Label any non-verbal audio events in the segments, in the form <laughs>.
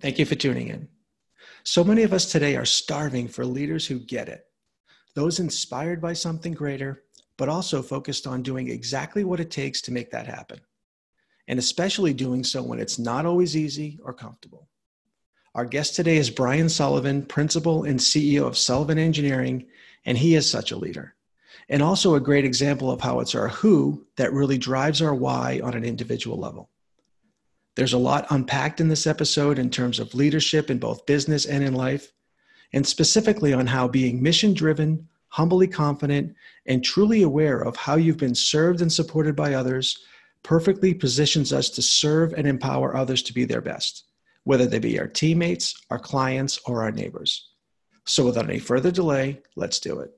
Thank you for tuning in. So many of us today are starving for leaders who get it, those inspired by something greater, but also focused on doing exactly what it takes to make that happen, and especially doing so when it's not always easy or comfortable. Our guest today is Brian Sullivan, Principal and CEO of Sullivan Engineering, and he is such a leader. And also a great example of how it's our who that really drives our why on an individual level. There's a lot unpacked in this episode in terms of leadership in both business and in life, and specifically on how being mission driven, humbly confident, and truly aware of how you've been served and supported by others perfectly positions us to serve and empower others to be their best, whether they be our teammates, our clients, or our neighbors. So, without any further delay, let's do it.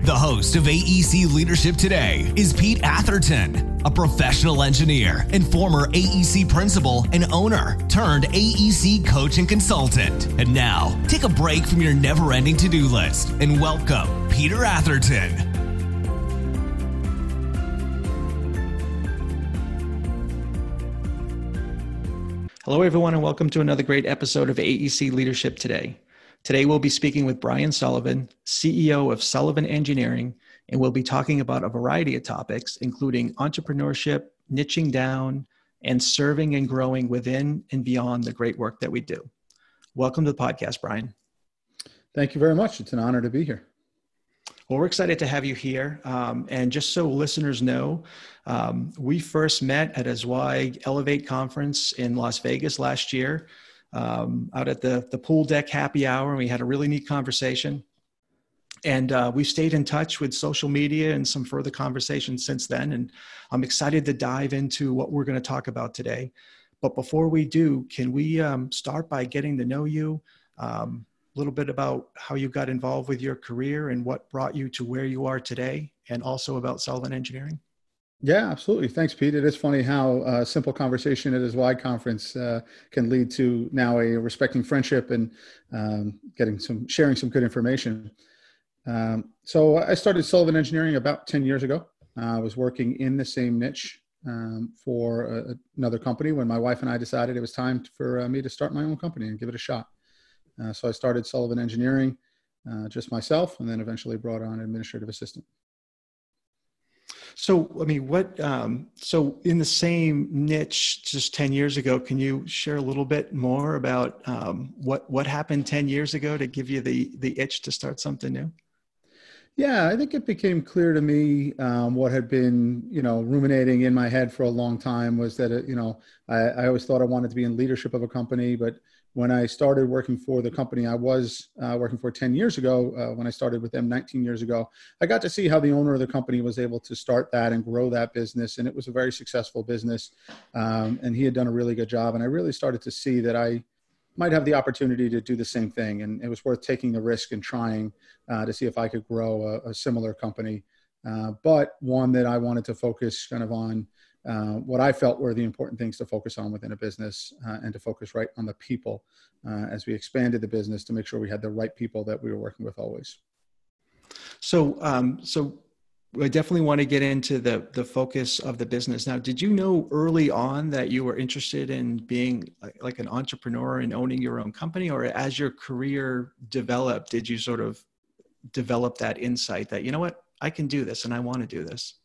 The host of AEC Leadership Today is Pete Atherton, a professional engineer and former AEC principal and owner turned AEC coach and consultant. And now, take a break from your never ending to do list and welcome Peter Atherton. Hello, everyone, and welcome to another great episode of AEC Leadership Today. Today, we'll be speaking with Brian Sullivan, CEO of Sullivan Engineering, and we'll be talking about a variety of topics, including entrepreneurship, niching down, and serving and growing within and beyond the great work that we do. Welcome to the podcast, Brian. Thank you very much. It's an honor to be here. Well, we're excited to have you here. Um, and just so listeners know, um, we first met at a Zweig Elevate conference in Las Vegas last year um, out at the, the pool deck happy hour. And we had a really neat conversation. And uh, we've stayed in touch with social media and some further conversations since then. And I'm excited to dive into what we're going to talk about today. But before we do, can we um, start by getting to know you? Um, a little bit about how you got involved with your career and what brought you to where you are today, and also about Sullivan Engineering? Yeah, absolutely. Thanks, Pete. It is funny how a simple conversation at a Zweig conference uh, can lead to now a respecting friendship and um, getting some sharing some good information. Um, so I started Sullivan Engineering about 10 years ago. Uh, I was working in the same niche um, for a, another company when my wife and I decided it was time for uh, me to start my own company and give it a shot. Uh, so I started Sullivan Engineering, uh, just myself, and then eventually brought on an administrative assistant. So, I mean, what, um, so in the same niche just 10 years ago, can you share a little bit more about um, what, what happened 10 years ago to give you the, the itch to start something new? Yeah, I think it became clear to me um, what had been, you know, ruminating in my head for a long time was that, it, you know, I, I, always thought I wanted to be in leadership of a company, but when I started working for the company I was uh, working for 10 years ago, uh, when I started with them 19 years ago, I got to see how the owner of the company was able to start that and grow that business. And it was a very successful business. Um, and he had done a really good job. And I really started to see that I might have the opportunity to do the same thing. And it was worth taking the risk and trying uh, to see if I could grow a, a similar company. Uh, but one that I wanted to focus kind of on uh, what I felt were the important things to focus on within a business uh, and to focus right on the people uh, as we expanded the business to make sure we had the right people that we were working with always. So, um, so I definitely want to get into the the focus of the business. Now, did you know early on that you were interested in being like, like an entrepreneur and owning your own company, or as your career developed, did you sort of develop that insight that you know what I can do this and I want to do this?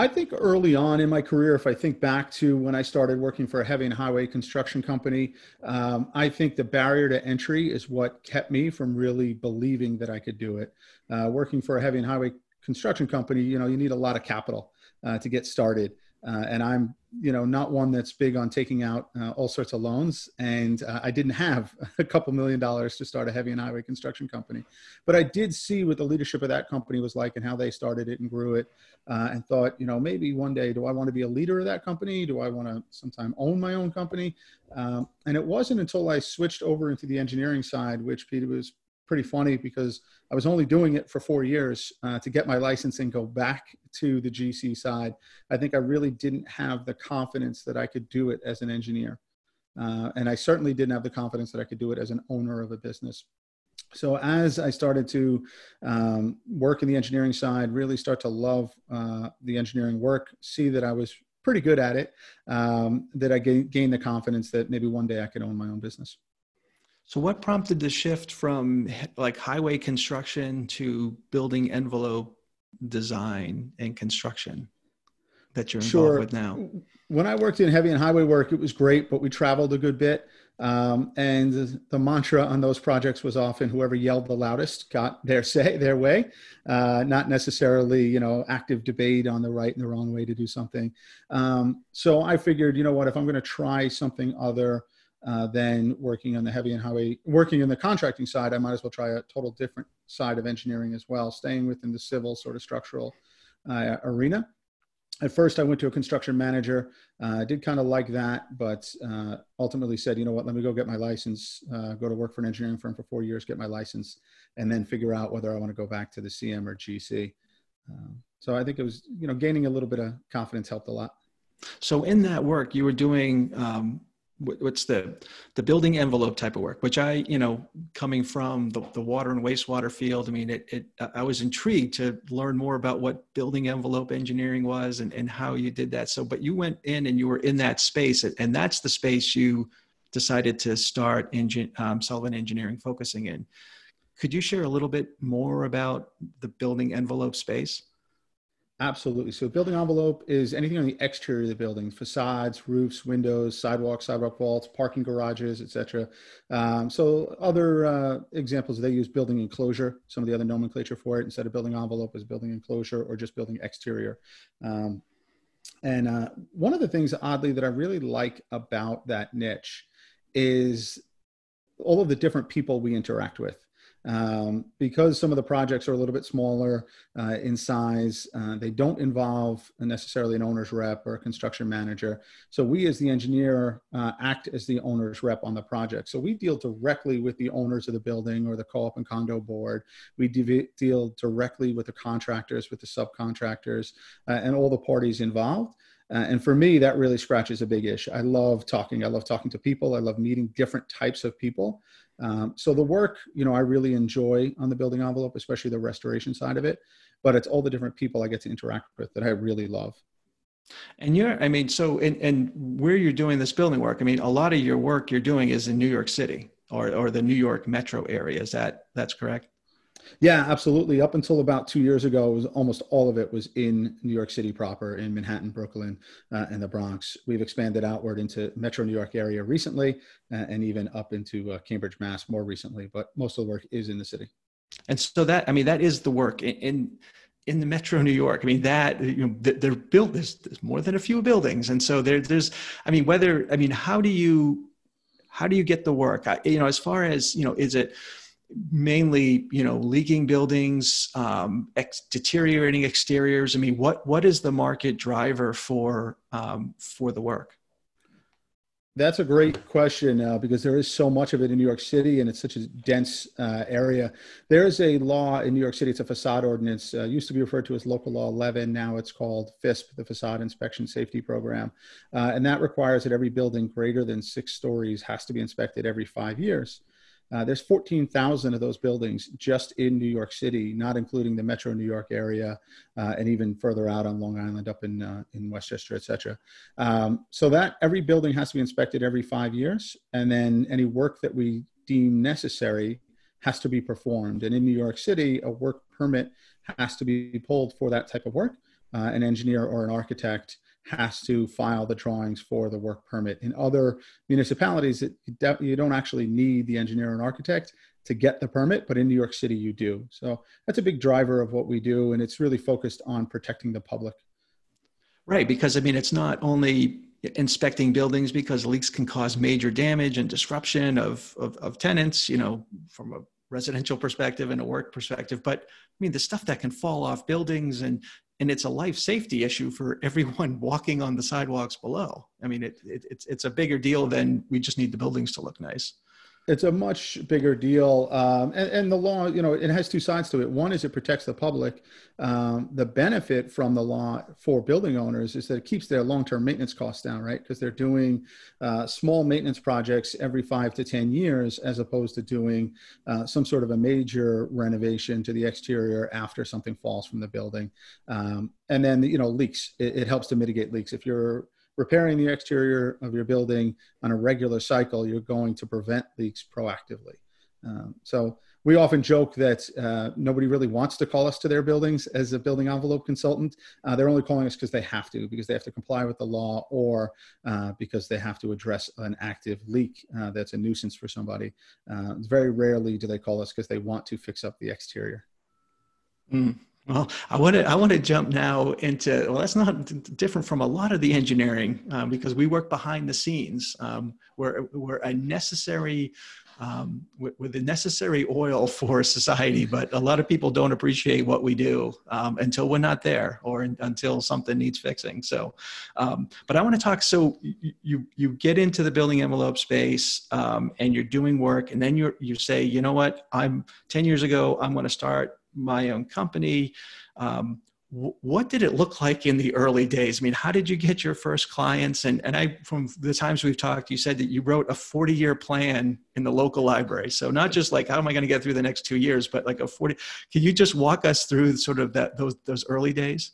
I think early on in my career, if I think back to when I started working for a heavy and highway construction company, um, I think the barrier to entry is what kept me from really believing that I could do it. Uh, working for a heavy and highway construction company, you know, you need a lot of capital uh, to get started. Uh, and I'm, you know, not one that's big on taking out uh, all sorts of loans. And uh, I didn't have <laughs> a couple million dollars to start a heavy and highway construction company. But I did see what the leadership of that company was like and how they started it and grew it. Uh, and thought, you know, maybe one day, do I want to be a leader of that company? Do I want to sometime own my own company? Um, and it wasn't until I switched over into the engineering side, which Peter was pretty funny because I was only doing it for four years uh, to get my license and go back to the GC side. I think I really didn't have the confidence that I could do it as an engineer. Uh, and I certainly didn't have the confidence that I could do it as an owner of a business. So as I started to um, work in the engineering side, really start to love uh, the engineering work, see that I was pretty good at it, um, that I gained the confidence that maybe one day I could own my own business. So, what prompted the shift from like highway construction to building envelope design and construction that you're involved sure. with now? When I worked in heavy and highway work, it was great, but we traveled a good bit. Um, and the, the, mantra on those projects was often whoever yelled the loudest got their <laughs> say, their way, uh, not necessarily, you know, active debate on the right and the wrong way to do something. Um, so I figured, you know what, if I'm going to try something other uh, than working on the heavy and highway, working in the contracting side, I might as well try a total different side of engineering as well, staying within the civil sort of structural uh, arena. At first, I went to a construction manager. Uh, I did kind of like that, but uh, ultimately said, you know what, let me go get my license, go to work for an engineering firm for four years, get my license, and then figure out whether I want to go back to the CM or GC. Um, so I think it was, you know, gaining a little bit of confidence helped a lot. So in that work, you were doing um, what's the the building envelope type of work which i you know coming from the, the water and wastewater field i mean it, it i was intrigued to learn more about what building envelope engineering was and, and how you did that. So but you went in and you were in that space and that's the space you decided to start engine um, engineering focusing in. Could you share a little bit more about the building envelope space Absolutely. So building envelope is anything on the exterior of the building, facades, roofs, windows, sidewalks, sidewalk vaults, parking garages, etc. Um, so other uh, examples, they use building enclosure. Some of the other nomenclature for it, instead of building envelope is building enclosure or just building exterior. Um, and uh, one of the things, oddly, that I really like about that niche is all of the different people we interact with um, because some of the projects are a little bit smaller uh, in size. Uh, they don't involve necessarily an owner's rep or a construction manager. So we, as the engineer, uh, act as the owner's rep on the project. So we deal directly with the owners of the building or the co-op and condo board. We de- deal directly with the contractors, with the subcontractors, uh, and all the parties involved. Uh, and for me, that really scratches a big issue. I love talking. I love talking to people. I love meeting different types of people. Um, so the work, you know, I really enjoy on the building envelope, especially the restoration side of it. But it's all the different people I get to interact with that I really love. And you're, I mean, so and and where you're doing this building work, I mean, a lot of your work you're doing is in New York City or or the New York metro area. Is that that's correct? Yeah, absolutely. Up until about two years ago, was almost all of it was in New York City proper, in Manhattan, Brooklyn, uh, and the Bronx. We've expanded outward into Metro New York area recently, uh, and even up into uh, Cambridge, Mass. more recently. But most of the work is in the city. And so that, I mean, that is the work in. in, in the Metro New York, I mean that you know they're built. There's, there's more than a few buildings, and so there, there's. I mean, whether I mean, how do you, how do you get the work? I, you know, as far as you know, is it, mainly you know leaking buildings um, ex- deteriorating exteriors i mean what what is the market driver for um, for the work that's a great question uh, because there is so much of it in New York City and it's such a dense uh, area. There is a law in New York City, it's a facade ordinance, uh, used to be referred to as Local Law 11. Now it's called FISP, the Facade Inspection Safety Program. Uh, and that requires that every building greater than six stories has to be inspected every five years. Uh, there's 14,000 of those buildings just in New York City, not including the Metro New York area, uh, and even further out on Long Island, up in uh, in Westchester, et cetera. Um, so that every building has to be inspected every five years, and then any work that we deem necessary has to be performed. And in New York City, a work permit has to be pulled for that type of work. Uh, an engineer or an architect has to file the drawings for the work permit. In other municipalities, it, you don't actually need the engineer and architect to get the permit, but in New York City, you do. So that's a big driver of what we do, and it's really focused on protecting the public. Right, because I mean, it's not only inspecting buildings because leaks can cause major damage and disruption of, of, of tenants, you know, from a residential perspective and a work perspective but i mean the stuff that can fall off buildings and and it's a life safety issue for everyone <laughs> walking on the sidewalks below. I mean, it, it, it's it's a bigger deal than we just need the buildings to look nice. It's a much bigger deal um, and, and, the law you know it has two sides to it. One is it protects the public. Um, the benefit from the law for building owners is that it keeps their long-term maintenance costs down right? Because they're doing uh, small maintenance projects every five to ten years as opposed to doing uh, some sort of a major renovation to the exterior after something falls from the building. Um, and then you know leaks. It, it helps to mitigate leaks. If you're repairing the exterior of your building on a regular cycle, you're going to prevent leaks proactively. Um, so we often joke that uh, nobody really wants to call us to their buildings as a building envelope consultant. Uh, they're only calling us because they have to, because they have to comply with the law, or uh, because they have to address an active leak uh, that's a nuisance for somebody. Uh, very rarely do they call us because they want to fix up the exterior. Mm. Well, I want to I want to jump now into well, that's not different from a lot of the engineering um, because we work behind the scenes. Um, we're we're a necessary um, with, the necessary oil <laughs> for society, but a lot of people don't appreciate what we do um, until we're not there or in, until something needs fixing. So, um, but I want to talk. So you you get into the building envelope space um, and you're doing work, and then you you say, you know what, I'm ten years ago, I'm going to start my own company. Um, what did it look like in the early days? I mean, how did you get your first clients? And, and I, from the times we've talked, you said that you wrote a 40 year plan in the local library. So not just like, how am I going to get through the next two years, but like a 40, can you just walk us through sort of that, those, those early days?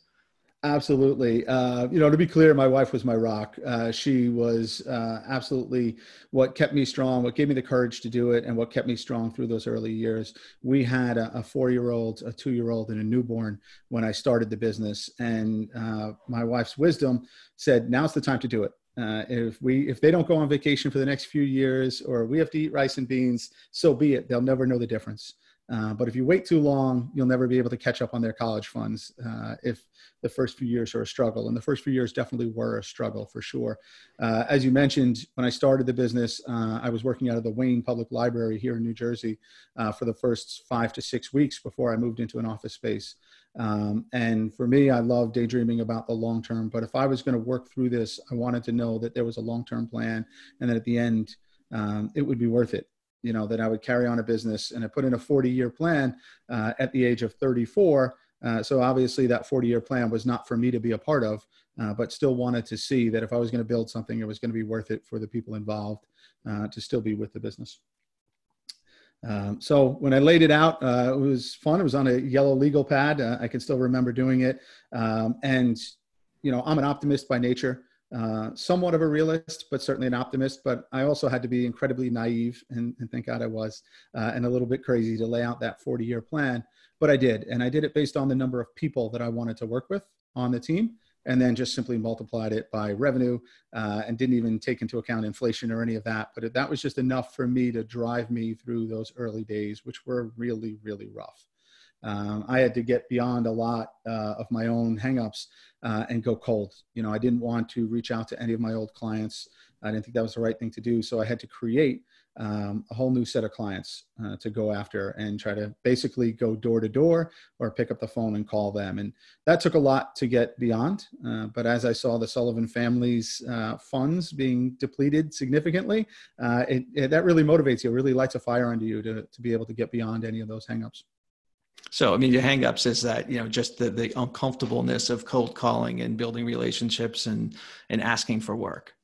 Absolutely. Uh, you know, to be clear, my wife was my rock. Uh, she was uh, absolutely what kept me strong, what gave me the courage to do it, and what kept me strong through those early years. We had a, a four year old, a two year old, and a newborn when I started the business. And uh, my wife's wisdom said, now's the time to do it. Uh, if we if they don't go on vacation for the next few years or we have to eat rice and beans so be it they'll never know the difference uh, but if you wait too long, you'll never be able to catch up on their college funds uh, if the first few years are a struggle. And the first few years definitely were a struggle for sure. Uh, as you mentioned, when I started the business, uh, I was working out of the Wayne Public Library here in New Jersey uh, for the first five to six weeks before I moved into an office space. Um, and for me, I love daydreaming about the long term. But if I was going to work through this, I wanted to know that there was a long term plan and that at the end, um, it would be worth it you know that I would carry on a business, and I put in a 40 year plan uh, at the age of 34. Uh, so obviously that 40 year plan was not for me to be a part of, uh, but still wanted to see that if I was going to build something, it was going to be worth it for the people involved uh, to still be with the business. Um, so when I laid it out, uh, it was fun. It was on a yellow legal pad. Uh, I can still remember doing it. Um, and you know, I'm an optimist by nature. Uh, somewhat of a realist, but certainly an optimist. But I also had to be incredibly naive, and, and thank God I was, uh, and a little bit crazy to lay out that 40 year plan. But I did, and I did it based on the number of people that I wanted to work with on the team, and then just simply multiplied it by revenue, uh, and didn't even take into account inflation or any of that. But that was just enough for me to drive me through those early days, which were really, really rough. Um, I had to get beyond a lot uh, of my own hangups uh, and go cold. You know, I didn't want to reach out to any of my old clients. I didn't think that was the right thing to do. So I had to create um, a whole new set of clients uh, to go after and try to basically go door to door or pick up the phone and call them. And that took a lot to get beyond. Uh, but as I saw the Sullivan family's uh, funds being depleted significantly, it, it, that really motivates you, really lights a fire under you to, to be able to get beyond any of those hangups. So, I mean, your hangups is that, you know, just the, the uncomfortableness of cold calling and building relationships and, and asking for work.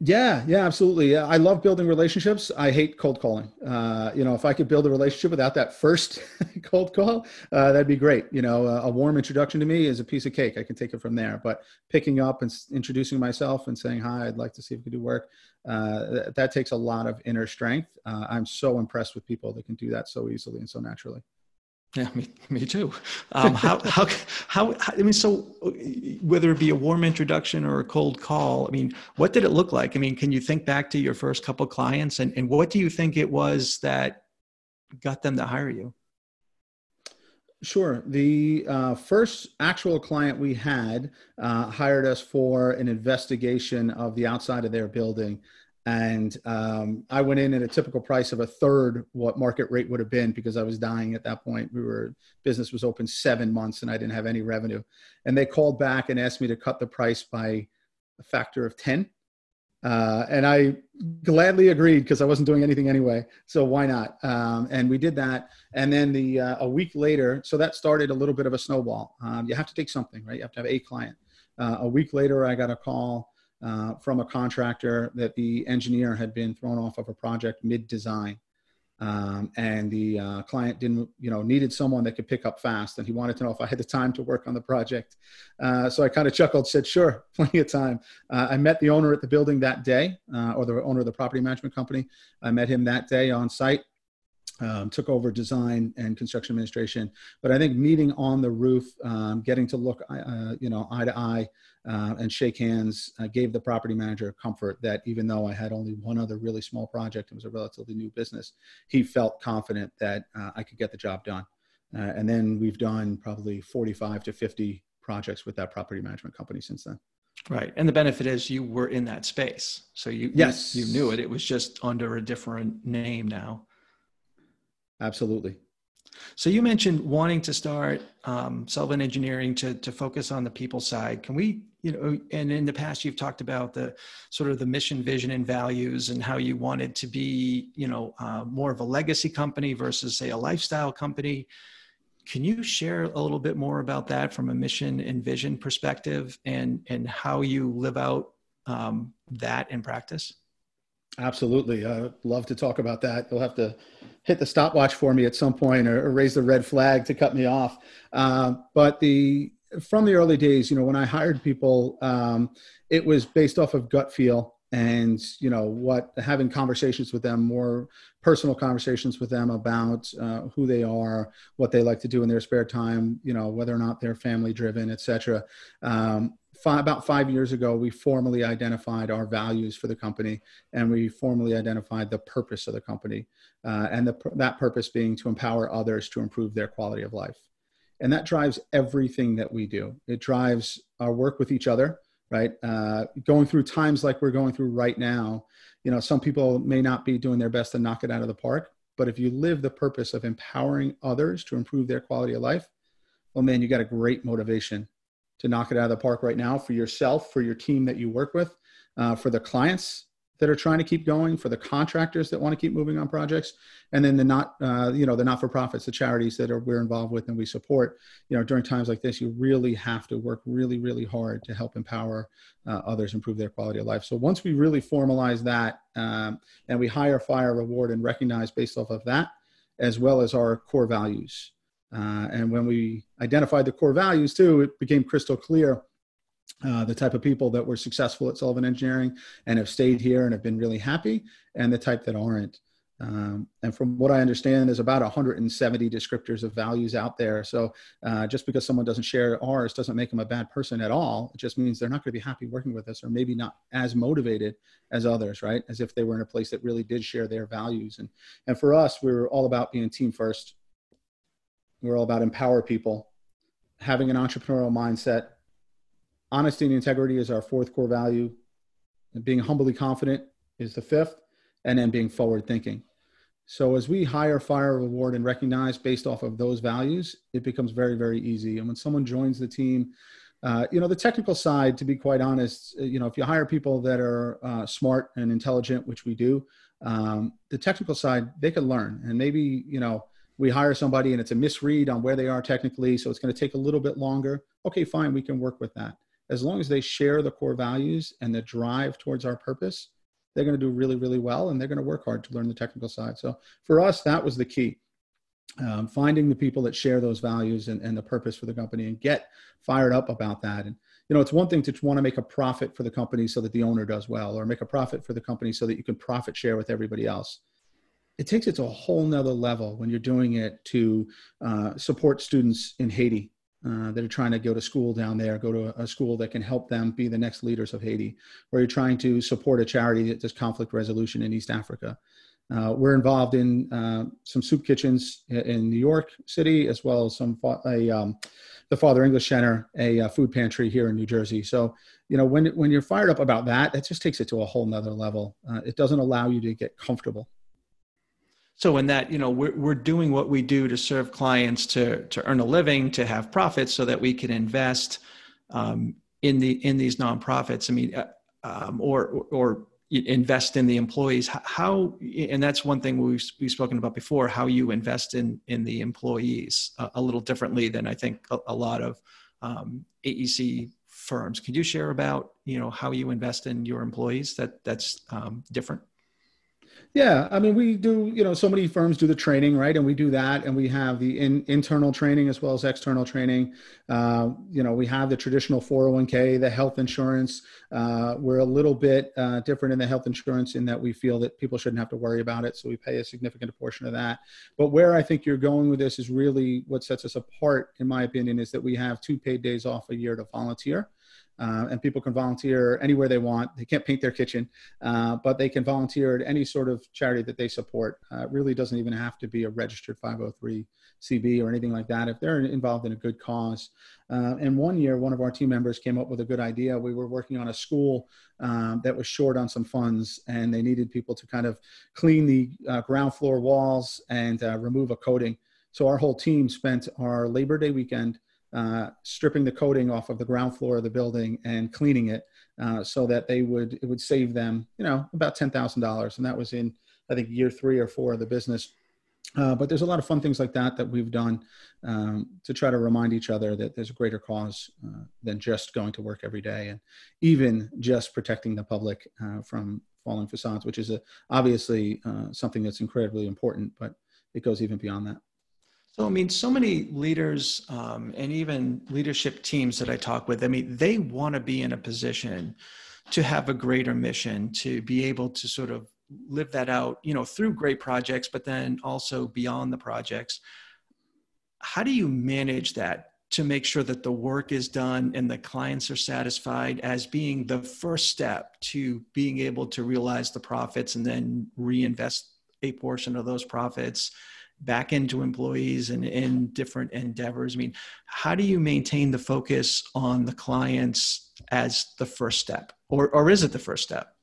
Yeah, yeah, absolutely. I love building relationships. I hate cold calling. Uh, you know, if I could build a relationship without that first <laughs> cold call, uh, that'd be great. You know, a, warm introduction to me is a piece of cake. I can take it from there. But picking up and introducing myself and saying hi, I'd like to see if we could do work. Uh, that, that, takes a lot of inner strength. Uh, I'm so impressed with people that can do that so easily and so naturally. Yeah, me, me too. Um, how, how, how, I mean, so whether it be a warm introduction or a cold call, I mean, what did it look like? I mean, can you think back to your first couple clients and, and what do you think it was that got them to hire you? Sure. The uh, first actual client we had uh, hired us for an investigation of the outside of their building and um, I went in at a typical price of a third what market rate would have been because I was dying at that point. We were business was open seven months and I didn't have any revenue, and they called back and asked me to cut the price by a factor of ten. Uh, and I gladly agreed because I wasn't doing anything anyway. So why not? Um, and we did that. And then the uh, a week later, so that started a little bit of a snowball. Um, you have to take something, right? You have to have a client. Uh, a week later, I got a call uh, from a contractor that the engineer had been thrown off of a project mid-design. Um, and the uh, client didn't you know needed someone that could pick up fast and he wanted to know if i had the time to work on the project. Uh, so i kind of chuckled said sure <laughs> plenty of time. Uh, i met the owner at the building that day uh, or the owner of the property management company. I met him that day on site um, took over design and construction administration but i think meeting on the roof um, getting to look uh, you know eye to eye uh, and shake hands uh, gave the property manager comfort that even though I had only one other really small project, it was a relatively new business, he felt confident that uh, I could get the job done. Uh, and then we've done probably 45 to 50 projects with that property management company since then. Right. And the benefit is you were in that space. So you, yes. you, you knew it. It was just under a different name now. Absolutely. So you mentioned wanting to start um, Sullivan Engineering to to focus on the people side. Can we, you know, and in the past you've talked about the sort of the mission, vision, and values, and how you wanted to be, you know, uh, more of a legacy company versus say a lifestyle company. Can you share a little bit more about that from a mission and vision perspective, and and how you live out um, that in practice? Absolutely. I'd love to talk about that. You'll have to hit the stopwatch for me at some point or, or raise the red flag to cut me off. Uh, but the from the early days, you know, when I hired people, um, it was based off of gut feel and you know what having conversations with them more personal conversations with them about uh, who they are what they like to do in their spare time you know whether or not they're family driven etc um, five, about five years ago, we formally identified our values for the company and we formally identified the purpose of the company. Uh, and the, that purpose being to empower others to improve their quality of life. And that drives everything that we do. It drives our work with each other, right? Uh, going through times like we're going through right now, you know, some people may not be doing their best to knock it out of the park, but if you live the purpose of empowering others to improve their quality of life, well, man, you got a great motivation to knock it out of the park right now for yourself, for your team that you work with, uh, for the clients that are trying to keep going, for the contractors that want to keep moving on projects, and then the not, uh, you know, the not-for-profits, the charities that are, we're involved with and we support. You know, during times like this, you really have to work really, really hard to help empower uh, others improve their quality of life. So once we really formalize that um, and we hire, fire, reward, and recognize based off of that, as well as our core values. Uh, and when we identified the core values too, it became crystal clear uh, the type of people that were successful at Sullivan Engineering and have stayed here and have been really happy, and the type that aren't. Um, and from what I understand, there's about 170 descriptors of values out there. So uh, just because someone doesn't share ours doesn't make them a bad person at all. It just means they're not going to be happy working with us, or maybe not as motivated as others, right? As if they were in a place that really did share their values. And and for us, we are all about being team first we're all about empower people, having an entrepreneurial mindset. Honesty and integrity is our fourth core value. And being humbly confident is the fifth, and then being forward thinking. So as we hire, fire, reward, and recognize based off of those values, it becomes very, very easy. And when someone joins the team, uh, you know, the technical side, to be quite honest, uh, you know, if you hire people that are uh, smart and intelligent, which we do, um, the technical side, they can learn. And maybe, you know, we hire somebody and it's a misread on where they are technically, so it's going to take a little bit longer. Okay, fine, we can work with that. As long as they share the core values and the drive towards our purpose, they're going to do really, really well and they're going to work hard to learn the technical side. So for us, that was the key. Um, finding the people that share those values and, and the purpose for the company and get fired up about that. And, you know, it's one thing to want to make a profit for the company so that the owner does well, or make a profit for the company so that you can profit share with everybody else it takes it to a whole nother level when you're doing it to uh, support students in Haiti uh, that are trying to go to school down there, go to a, school that can help them be the next leaders of Haiti, or you're trying to support a charity that does conflict resolution in East Africa. Uh, we're involved in uh, some soup kitchens in New York City, as well as some a, um, the Father English Center, a, a, food pantry here in New Jersey. So, you know, when when you're fired up about that, that just takes it to a whole nother level. Uh, it doesn't allow you to get comfortable so in that, you know, we're, we're doing what we do to serve clients to, to earn a living, to have profits so that we can invest um, in the, in these nonprofits. I mean, uh, um, or, or invest in the employees. How and that's one thing we've, we've spoken about before how you invest in in the employees a, a little differently than i think a, a lot of um, aec firms. Could you share about you know how you invest in your employees? That that's um, different yeah, I mean, we do, you know, so many firms do the training, right? And we do that, and we have the in, internal training as well as external training. Uh, you know, we have the traditional 401k, the health insurance. Uh, we're a little bit uh, different in the health insurance in that we feel that people shouldn't have to worry about it, so we pay a significant portion of that. But where I think you're going with this is really what sets us apart, in my opinion, is that we have two paid days off a year to volunteer. Uh, and people can volunteer anywhere they want. They can't paint their kitchen, uh, but they can volunteer at any sort of charity that they support. Uh, really doesn't even have to be a registered 503c or anything like that if they're involved in a good cause. Uh, and one year, one of our team members came up with a good idea. We were working on a school um, that was short on some funds, and they needed people to kind of clean the uh, ground floor walls and uh, remove a coating. So our whole team spent our Labor Day weekend uh, stripping the coating off of the ground floor of the building and cleaning it uh, so that they would it would save them you know about ten thousand dollars, and that was in I think year three or four of the business. Uh, but there's a lot of fun things like that that we've done um, to try to remind each other that there's a greater cause uh, than just going to work every day, and even just protecting the public uh, from falling facades, which is a, obviously something that's incredibly important, but it goes even beyond that. So, I mean, so many leaders um, and even leadership teams that I talk with, I mean, they want to be in a position to have a greater mission, to be able to sort of live that out, you know, through great projects, but then also beyond the projects. How do you manage that to make sure that the work is done and the clients are satisfied as being the first step to being able to realize the profits and then reinvest a portion of those profits? Back into employees and in different endeavors? I mean, how do you maintain the focus on the clients as the first step, or, or is it the first step?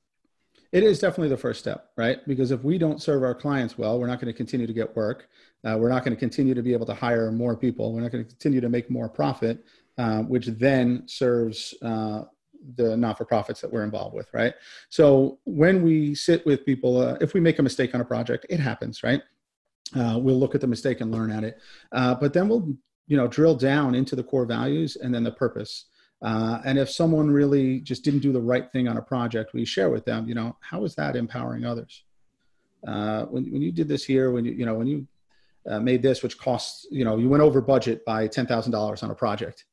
It is definitely the first step, right? Because if we don't serve our clients well, we're not going to continue to get work. Uh, we're not going to continue to be able to hire more people. We're not going to continue to make more profit, uh, which then serves uh, the not-for-profits that we're involved with, right? So when we sit with people, uh, if we make a mistake on a project, it happens, right? Uh, we'll look at the mistake and learn at it. Uh, but then we'll, you know, drill down into the core values and then the purpose. Uh, and if someone really just didn't do the right thing on a project, we share with them, you know, how is that empowering others? Uh, when, when you did this here, when you, you know, when you uh, made this, which costs, you know, you went over budget by $10,000 on a project.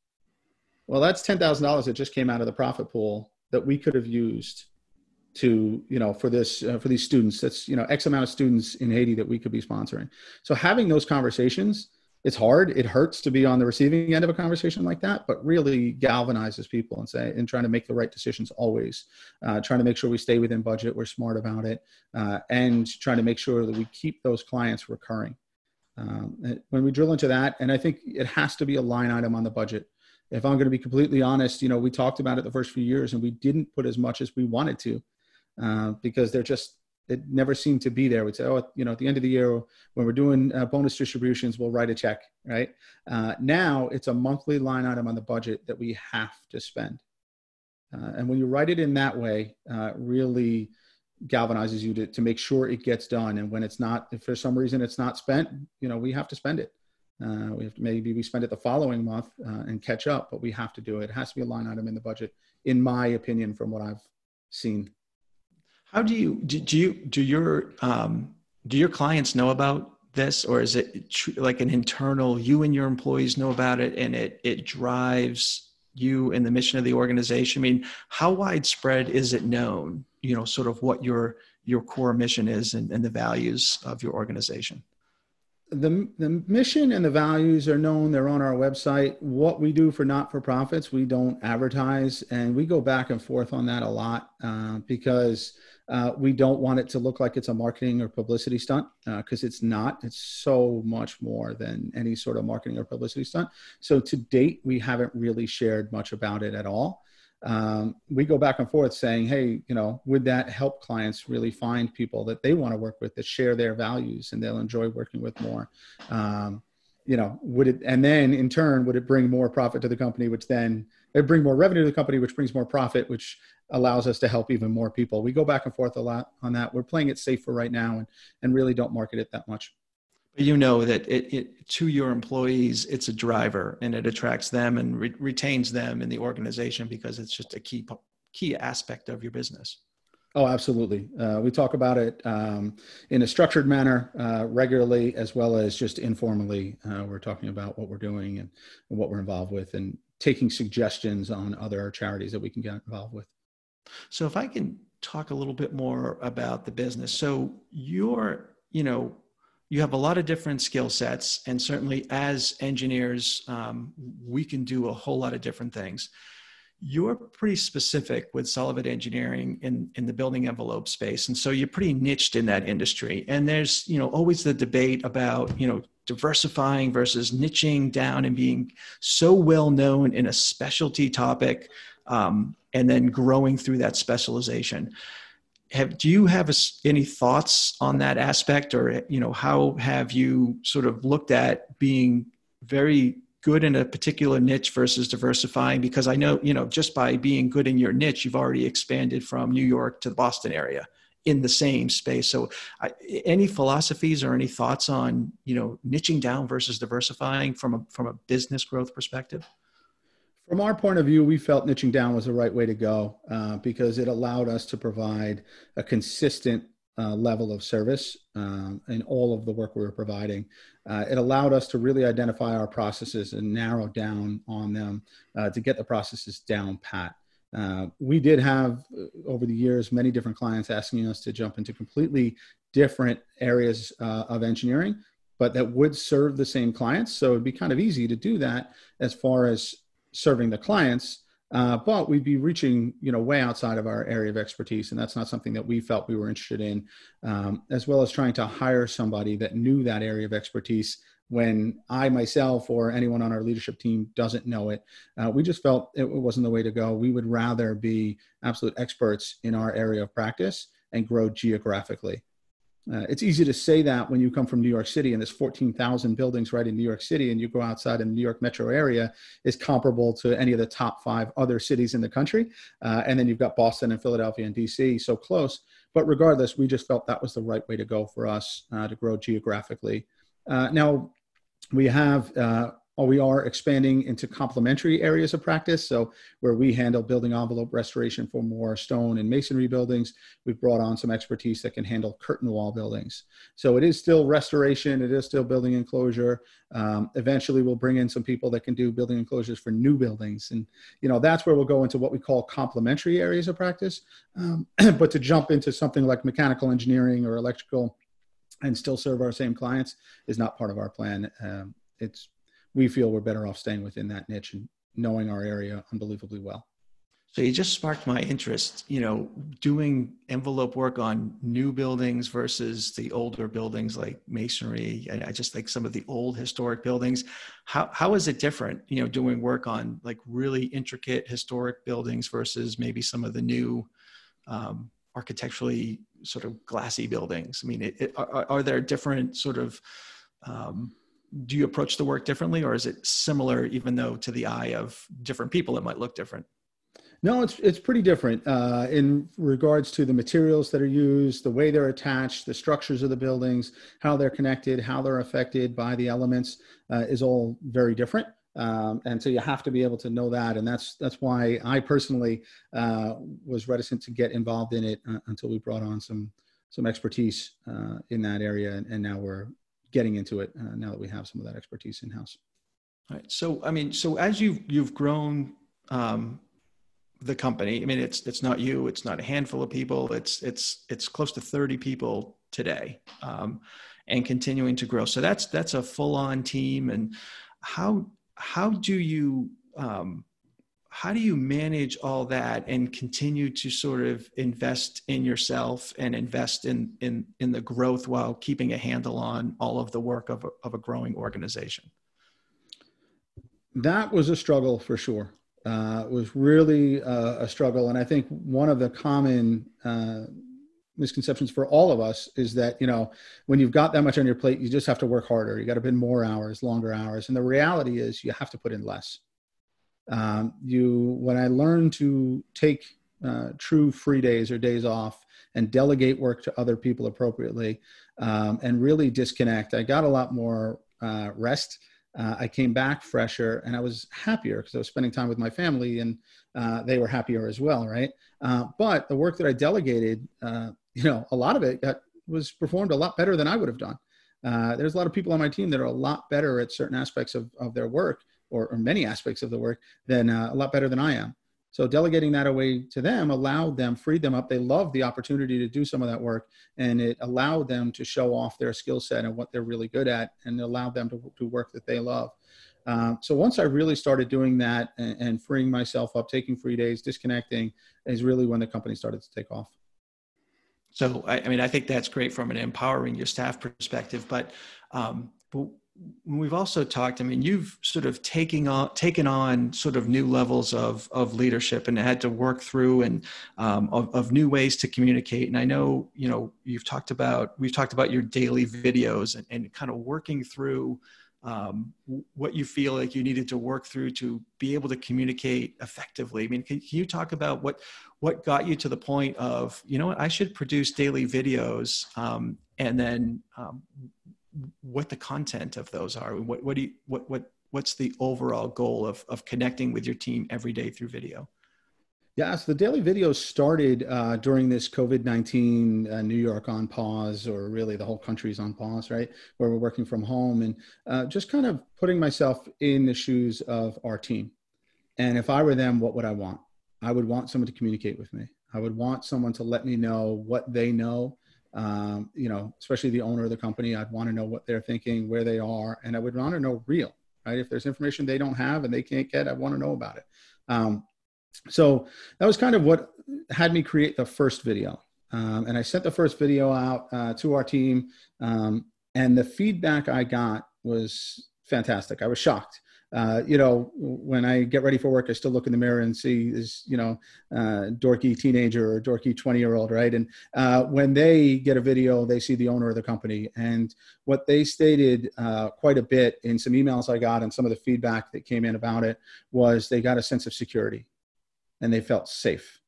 Well, that's $10,000 that just came out of the profit pool that we could have used to you know for this uh, for these students. That's you know x amount of students in haiti that we could be sponsoring. So having those conversations it's hard. It hurts to be on the receiving end of a conversation like that but really galvanizes people and say and trying to make the right decisions always uh, trying to make sure we stay within budget we're smart about it uh, and trying to make sure that we keep those clients recurring. Um, when we drill into that and i think it has to be a line item on the budget. If i'm going to be completely honest you know we talked about it the first few years and we didn't put as much as we wanted to uh, because they're just it never seemed to be there. We'd say, oh, you know, at the end of the year when we're doing uh, bonus distributions, we'll write a check, right? Uh, now it's a monthly line item on the budget that we have to spend, uh, and when you write it in that way, uh, really galvanizes you to, to make sure it gets done. And when it's not, if for some reason it's not spent, you know, we have to spend it. Uh, we have to, maybe we spend it the following month and catch up, but we have to do it. It has to be a line item in the budget, in my opinion, from what I've seen. How do you do, do you do your um, do your clients know about this, or is it tr- like an internal? You and your employees know about it, and it it drives you and the mission of the organization. I mean, how widespread is it known? You know, sort of what your your core mission is and, and the values of your organization the, the mission and the values are known they're on our website what we do for not-for-profits we don't advertise and we go back and forth on that a lot uh, because uh, we don't want it to look like it's a marketing or publicity stunt because uh, it's not. It's so much more than any sort of marketing or publicity stunt. So to date, we haven't really shared much about it at all. Um, we go back and forth saying, hey, you know, would that help clients really find people that they want to work with that share their values and they'll enjoy working with more? Um, you know, would it, and then in turn, would it bring more profit to the company, which then it bring more revenue to the company, which brings more profit, which allows us to help even more people. We go back and forth a lot on that. We're playing it safe for right now and, and really don't market it that much. You know that it, it to your employees, it's a driver and it attracts them and re- retains them in the organization because it's just a key key aspect of your business. Oh, absolutely. Uh, we talk about it um, in a structured manner uh, regularly, as well as just informally. Uh, we're talking about what we're doing and, and, what we're involved with, and taking suggestions on other charities that we can get involved with. So, if I can talk a little bit more about the business, so you're, you know, you have a lot of different skill sets, and certainly as engineers, um, we can do a whole lot of different things you're pretty specific with Sullivan Engineering in, in the building envelope space. And so you're pretty niched in that industry. And there's, you know, always the debate about, you know, diversifying versus niching down and being so well known in a specialty topic um, and then growing through that specialization. Have, do you have a, any thoughts on that aspect? Or, eh, you know, how have you sort of looked at being very good in a particular niche versus diversifying? Because i know you know just by being good in your niche you've already expanded from new york to the boston area in the same space. So I, any philosophies or any thoughts on you know niching down versus diversifying from a from a business growth perspective from our point of view, we felt niching down was the right way to go uh, because it allowed us to provide a consistent uh, level of service um, in all of the work we were providing. Uh, it allowed us to really identify our processes and narrow down on them uh, to get the processes down pat. Uh, we did have uh, over the years many different clients asking us to jump into completely different areas of engineering, but that would serve the same clients. So it'd be kind of easy to do that as far as serving the clients uh, but we'd be reaching, you know, way outside of our area of expertise, and that's not something that we felt we were interested in. Um, as well as trying to hire somebody that knew that area of expertise when I myself or anyone on our leadership team doesn't know it. Uh, we just felt it wasn't the way to go. We would rather be absolute experts in our area of practice and grow geographically. Uh, it's easy to say that when you come from New York City and there's 14,000 buildings right in New York City and you go outside in the New York metro area is comparable to any of the top five other cities in the country. Uh, and then you've got Boston and Philadelphia and DC so close. But regardless, we just felt that was the right way to go for us uh, to grow geographically. Uh, now, we have uh, we are expanding into complementary areas of practice. So, where we handle building envelope restoration for more stone and masonry buildings, we've brought on some expertise that can handle curtain wall buildings. So, it is still restoration, it is still building enclosure. Um, eventually, we'll bring in some people that can do building enclosures for new buildings. And, you know, that's where we'll go into what we call complementary areas of practice. Um, <clears throat> but to jump into something like mechanical engineering or electrical, and still serve our same clients is not part of our plan. Um, it's we feel we're better off staying within that niche and knowing our area unbelievably well. So you just sparked my interest, you know, doing envelope work on new buildings versus the older buildings like masonry. I just think some of the old historic buildings. How how is it different, you know, doing work on like really intricate historic buildings versus maybe some of the new um, architecturally sort of glassy buildings? I mean, it, it, are, are there different sort of um, do you approach the work differently or is it similar even though to the eye of different people it might look different? No it's it's pretty different uh, in regards to the materials that are used the way they're attached the structures of the buildings how they're connected how they're affected by the elements uh, is all very different um, and so you have to be able to know that and that's that's why i personally uh, was reticent to get involved in it uh, until we brought on some some expertise uh, in that area and, and now we're getting into it uh, now that we have some of that expertise in house. Right. So, I mean, so as you've you've grown um, the company, I mean, it's it's not you, it's not a handful of people, it's it's it's close to thirty people today, um, and continuing to grow. So that's that's a full on team. And how how do you um, how do you manage all that and continue to sort of invest in yourself and invest in in in the growth while keeping a handle on all of the work of a, of a growing organization? That was a struggle for sure. Uh, it was really a struggle. And i think one of the common uh, misconceptions for all of us is that you know when you've got that much on your plate you just have to work harder. You got to put in more hours longer hours. And the reality is you have to put in less um, you when i learned to take uh, true free days or days off and delegate work to other people appropriately um, and really disconnect i got a lot more uh, rest uh, I came back fresher and I was happier because I was spending time with my family and uh, they were happier as well, right? Uh, but the work that I delegated, uh, you know, a lot of it got, was performed a lot better than I would have done. Uh, there's a lot of people on my team that are a lot better at certain aspects of, of their work or, or many aspects of the work than uh, a lot better than I am. So delegating that away to them allowed them, freed them up. They loved the opportunity to do some of that work, and it allowed them to show off their skill set and what they're really good at, and allowed them to do work that they love. Um, so once I really started doing that and, and, freeing myself up, taking free days, disconnecting, is really when the company started to take off. So I, I mean, I think that's great from an empowering your staff perspective, but, um, but we've also talked i mean you've sort of taking on taken on sort of new levels of of leadership and had to work through and um, of, of, new ways to communicate. And i know you know you've talked about we've talked about your daily videos and, and kind of working through um, what you feel like you needed to work through to be able to communicate effectively. I mean can, can you talk about what what got you to the point of you know what i should produce daily videos um, and then um, what the content of those are. What, what do you, what, what, what's the overall goal of, of connecting with your team every day through video? Yeah, so the daily videos started uh, during this COVID 19 uh, New York on pause, or really the whole country's on pause, right? Where we're working from home and uh, just kind of putting myself in the shoes of our team. And if I were them, what would I want? I would want someone to communicate with me. I would want someone to let me know what they know um, you know, especially the owner of the company. I'd want to know what they're thinking, where they are, and I would want to know real, right? If there's information they don't have and they can't get, I want to know about it. Um, so that was kind of what had me create the first video. Um, and I sent the first video out uh, to our team, um, and the feedback I got was fantastic. I was shocked uh, you know, when I get ready for work, I still look in the mirror and see this, you know, uh, dorky teenager or dorky 20 year old, right? And uh, when they get a video, they see the owner of the company. And what they stated uh, quite a bit in some emails I got and some of the feedback that came in about it was they got a sense of security and they felt safe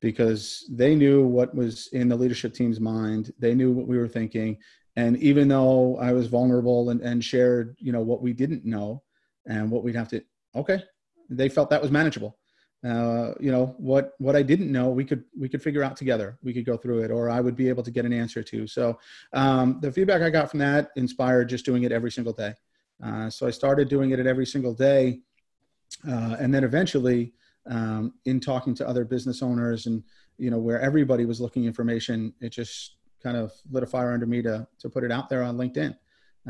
because they knew what was in the leadership team's mind. They knew what we were thinking. And even though I was vulnerable and, and shared, you know, what we didn't know, and what we'd have to okay they felt that was manageable. Uh, you know what what i didn't know we could we could figure out together. We could go through it or i would be able to get an answer to. So um, the feedback i got from that inspired just doing it every single day. Uh, so i started doing it at every single day uh, and then eventually um, in talking to other business owners and you know where everybody was looking information it just kind of lit a fire under me to to put it out there on linkedin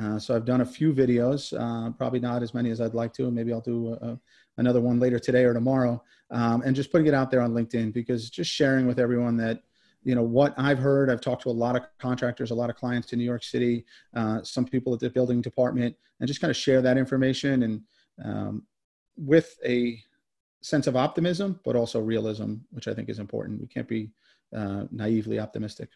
uh, so I've done a few videos, uh, probably not as many as I'd like to. Maybe I'll do a, another one later today or tomorrow, um, and just putting it out there on LinkedIn because just sharing with everyone that you know what I've heard. I've talked to a lot of contractors, a lot of clients in New York City, uh, some people at the building department, and just kind of share that information and um, with a sense of optimism, but also realism, which I think is important. We can't be uh, naively optimistic.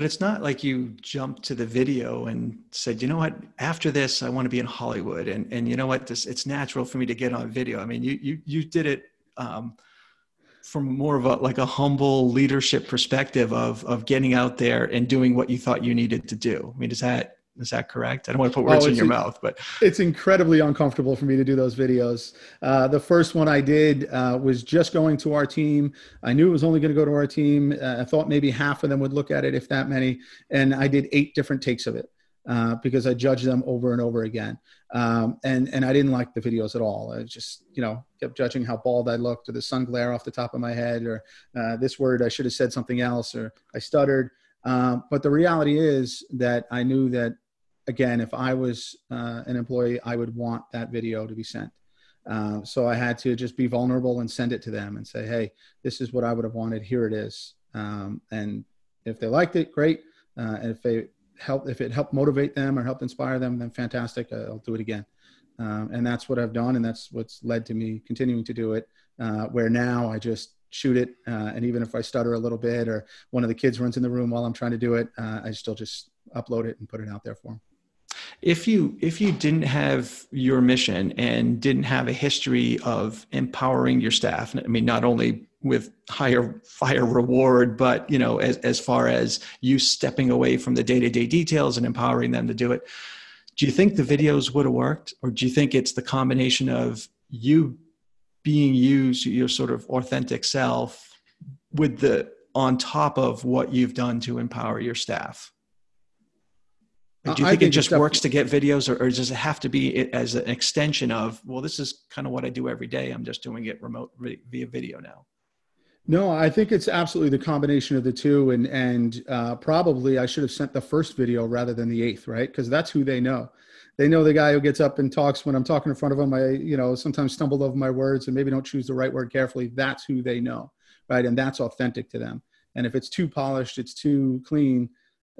But it's not like you jumped to the video and said, you know what, after this, I want to be in Hollywood. And, and you know what, this, it's natural for me to get on video. I mean, you, you, you did it um, from more of a, like a humble leadership perspective of, of getting out there and doing what you thought you needed to do. I mean, is that, is that correct? I don't want to put words oh, in your mouth, but it's incredibly uncomfortable for me to do those videos. Uh, the first one I did uh, was just going to our team. I knew it was only going to go to our team. Uh, I thought maybe half of them would look at it, if that many. And I did eight different takes of it uh, because I judged them over and over again. Um, and and I didn't like the videos at all. I just you know kept judging how bald I looked, or the sun glare off the top of my head, or uh, this word I should have said something else, or I stuttered. Um, but the reality is that I knew that again, if I was uh, an employee, I would want that video to be sent. Uh, so I had to just be vulnerable and send it to them and say, "Hey, this is what I would have wanted. Here it is." Um, and if they liked it, great. Uh, and if they help, if it helped motivate them or helped inspire them, then fantastic. I'll do it again. Um, and that's what I've done, and that's what's led to me continuing to do it. Uh, where now I just shoot it. Uh, and even if I stutter a little bit or one of the kids runs in the room while I'm trying to do it, uh, I still just upload it and put it out there for them. If you if you didn't have your mission and didn't have a history of empowering your staff, I mean, not only with higher higher reward, but you know, as as far as you stepping away from the day to day details and empowering them to do it, do you think the videos would have worked, or do you think it's the combination of you being used your sort of authentic self with the on top of what you've done to empower your staff do you think, think it just works to get videos or, or, does it have to be as an extension of well this is kind of what i do every day i'm just doing it remote via video now no i think it's absolutely the combination of the two and and uh, probably i should have sent the first video rather than the eighth right because that's who they know they know the guy who gets up and talks when I'm talking in front of them. I, you know, sometimes stumble over my words and maybe don't choose the right word carefully. That's who they know, right? And that's authentic to them. And if it's too polished, it's too clean.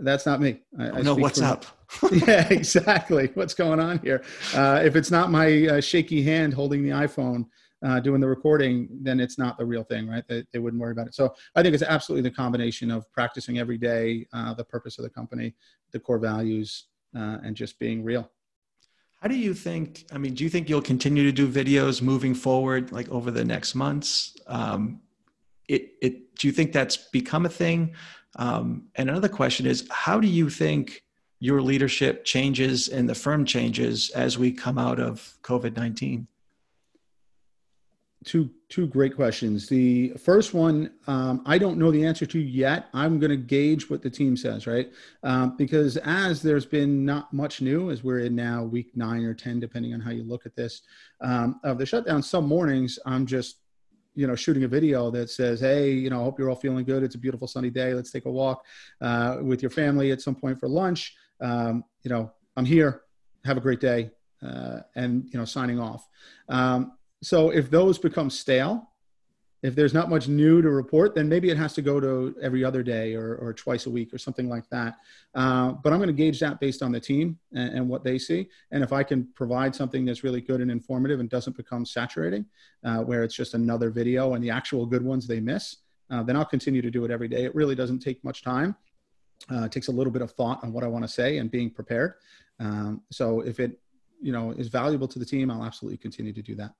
That's not me. I, I know what's up. <laughs> yeah, exactly. What's going on here? Uh, if it's not my uh, shaky hand holding the iPhone, uh, doing the recording, then it's not the real thing, right? They, they, wouldn't worry about it. So I think it's absolutely the combination of practicing every day, uh, the purpose of the company, the core values, uh, and just being real. How do you think? I mean, do you think you'll continue to do videos moving forward, like over the next months? Um, it, it, do you think that's become a thing? Um, and another question is, how do you think your leadership changes and the firm changes as we come out of COVID nineteen? two two great questions. The first one, um, I don't know the answer to yet. I'm going to gauge what the team says, right? Um, because as there's been not much new, as we're in now week nine or ten, depending on how you look at this, um, of the shutdown. Some mornings I'm just you know shooting a video that says hey you know i hope you're all feeling good. It's a beautiful sunny day. Let's take a walk uh, with your family at some point for lunch. Um, you know i'm here. Have a great day uh, and you know signing off. Um, so if those become stale, if there's not much new to report, then maybe it has to go to every other day or, or twice a week or something like that. Uh, but I'm going to gauge that based on the team and, and, what they see. And if I can provide something that's really good and informative and doesn't become saturating, uh, where it's just another video and the actual good ones they miss, uh, then I'll continue to do it every day. It really doesn't take much time. Uh, it takes a little bit of thought on what I want to say and being prepared. Um, so if it, you know, is valuable to the team, I'll absolutely continue to do that.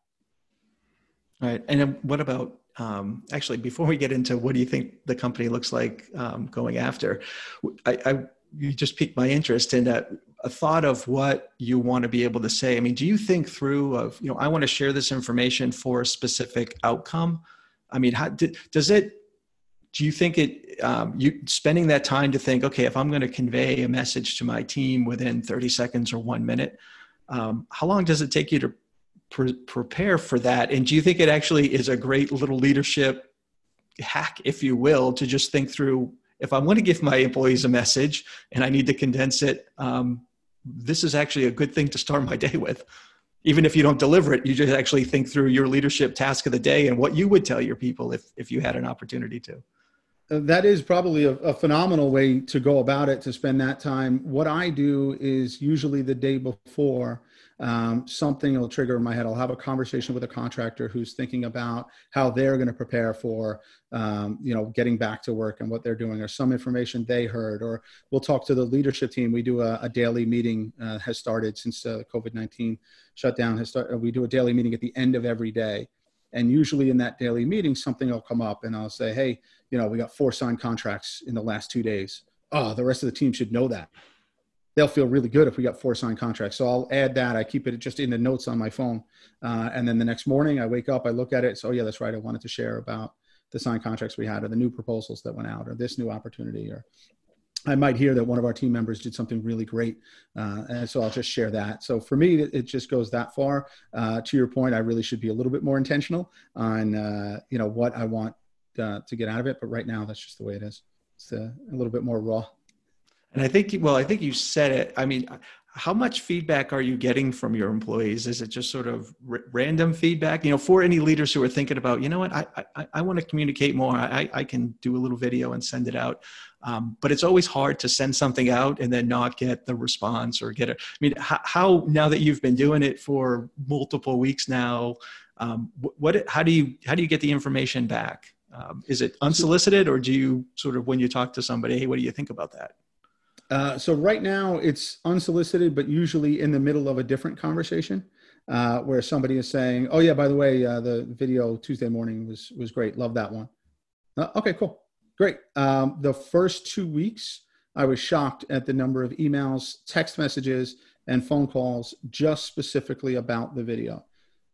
Right. And what about um, actually before we get into what do you think the company looks like um, going after? I, I, you just piqued my interest in that a thought of what you want to be able to say. I mean, do you think through of you know I want to share this information for a specific outcome? I mean, how does it? Do you think it? Um, you spending that time to think, okay, if I'm going to convey a message to my team within 30 seconds or one minute, um, how long does it take you to pre- prepare for that? And do you think it actually is a great little leadership hack, if you will, to just think through if I want to give my employees a message and I need to condense it, um, this is actually a good thing to start my <laughs> day with. Even if you don't deliver it, you just actually think through your leadership task of the day and what you would tell your people if, if you had an opportunity to. Uh, that is probably a, a, phenomenal way to go about it to spend that time. What I do is usually the day before um, something will trigger in my head. I'll have a conversation with a contractor who's thinking about how they're going to prepare for, um, you know, getting back to work and what they're doing, or some information they heard. Or we'll talk to the leadership team. We do a, a daily meeting uh, has started since uh, COVID nineteen shutdown has started. We do a daily meeting at the end of every day, and usually in that daily meeting, something will come up, and I'll say, hey, you know, we got four signed contracts in the last two days. Oh, the rest of the team should know that they'll feel really good if we got four signed contracts. So I'll add that. I keep it just in the notes on my phone. Uh, and then the next morning I wake up, I look at it. So, oh, yeah, that's right. I wanted to share about the signed contracts we had or the new proposals that went out or this new opportunity or I might hear that one of our team members did something really great. Uh, and so I'll just share that. So for me, it, it just goes that far. Uh, to your point, I really should be a little bit more intentional on, uh, you know, what I want uh, to get out of it. But right now, that's just the way it is. It's a, a little bit more raw. And I think, well, I think you said it. I mean, how much feedback are you getting from your employees? Is it just sort of r- random feedback? You know, for any leaders who are thinking about, you know what, I I, I want to communicate more. I, I can do a little video and send it out. Um, but it's always hard to send something out and then not get the response or get it. I mean, how, how now that you've been doing it for multiple weeks now, um, what, how do you how do you get the information back? Um, is it unsolicited, or do you sort of when you talk to somebody, hey, what do you think about that? Uh, so right now it's unsolicited, but usually in the middle of a different conversation, uh, where somebody is saying, "Oh yeah, by the way, uh, the video Tuesday morning was was great. Love that one." Uh, okay, cool, great. Um, the first two weeks, I was shocked at the number of emails, text messages, and phone calls just specifically about the video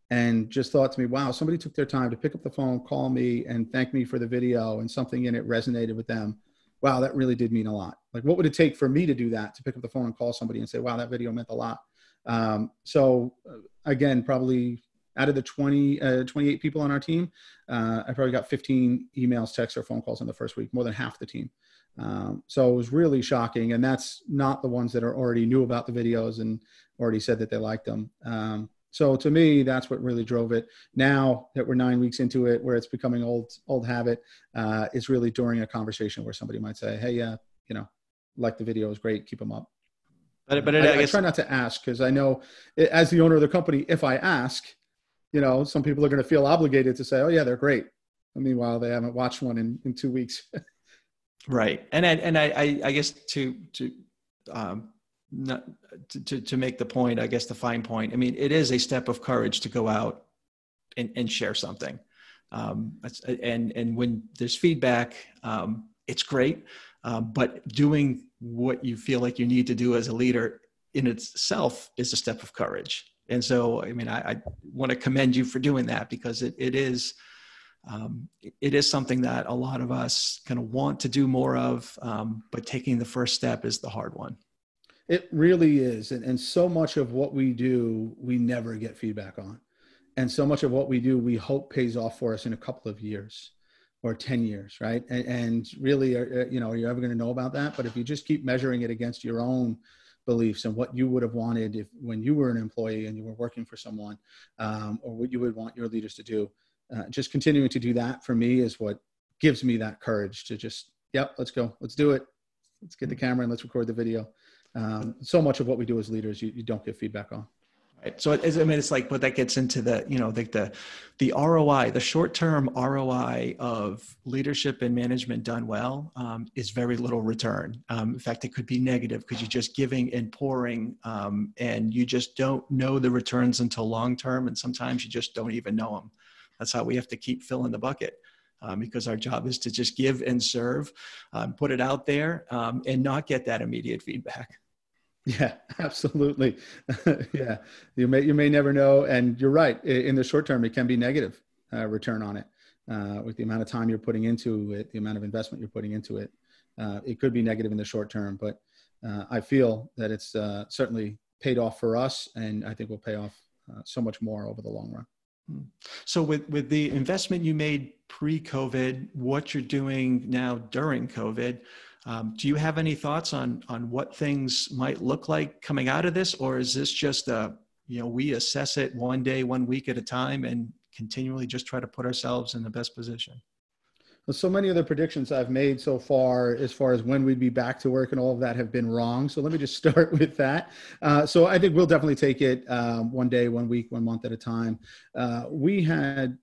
and just thought to me, wow, somebody took their time to pick up the phone, call me, and thank me for the video, and something in it resonated with them. Wow, that really did mean a lot. Like, what would it take for me to do that to pick up the phone and call somebody and say, wow, that video meant a lot? Um, so, uh, again, probably out of the 20, uh, 28 people on our team, uh, I probably got 15 emails, texts, or phone calls in the first week, more than half the team. Um, so it was really shocking. And that's not the ones that are already knew about the videos and already said that they liked them. Um, so to me, that's what really drove it. Now that we're nine weeks into it, where it's becoming old old habit, uh, is really during a conversation where somebody might say, "Hey, yeah, you know, like the video is great, keep them up." But but it, I, I, guess, I, try not to ask because I know, as the owner of the company, if I ask, you know, some people are going to feel obligated to say, "Oh yeah, they're great." Meanwhile, they haven't watched one in, in two weeks. <laughs> right, and I, and I I guess to to um, not to, to, make the point, I guess the fine point. I mean, it is a step of courage to go out and, and share something. Um, and, and when there's feedback, um, it's great. Um, but doing what you feel like you need to do as a leader in itself is a step of courage. And so, I mean, I, I want to commend you for doing that because it, it is, um, it is something that a lot of us kind of want to do more of, um, but taking the first step is the hard one. It really is. And, and so much of what we do, we never get feedback on. And so much of what we do, we hope pays off for us in a couple of years or 10 years, right? And, and really, uh, uh, you know, are you ever going to know about that? But if you just keep measuring it against your own beliefs and what you would have wanted if when you were an employee and you were working for someone um, or what you would want your leaders to do, uh, just continuing to do that for me is what gives me that courage to just, yep, let's go, let's do it. Let's get the camera and let's record the video um, so much of what we do as leaders you, you don't get feedback on. Right. So i mean it's like but that gets into the you know like the the roi the short-term roi of leadership and management done well um, is very little return. Um, in fact it could be negative because you're just giving and pouring um, and you just don't know the returns until long term and sometimes you just don't even know them that's how we have to keep filling the bucket um, because our job is to just give and serve, um, put it out there, um, and not get that immediate feedback. Yeah, <laughs> absolutely. <laughs> yeah, you may you may never know, and you're right. In the short term, it can be negative uh, return on it uh, with the amount of time you're putting into it, the amount of investment you're putting into it. Uh, it could be negative in the short term, but uh, I feel that it's uh, certainly paid off for us, and I think will pay off uh, so much more over the long run. Hmm. So, with with the investment you made pre-COVID, what you're doing now during COVID, um, do you have any thoughts on on what things might look like coming out of this, or is this just a you know we assess it one day, one week at a time, and continually just try to put ourselves in the best position? so many of the predictions I've made so far, as far as when we'd be back to work and all of that, have been wrong. So let me just <laughs> start with that. Uh, so I think we'll definitely take it um, one day, one week, one month at a time. Uh, we had,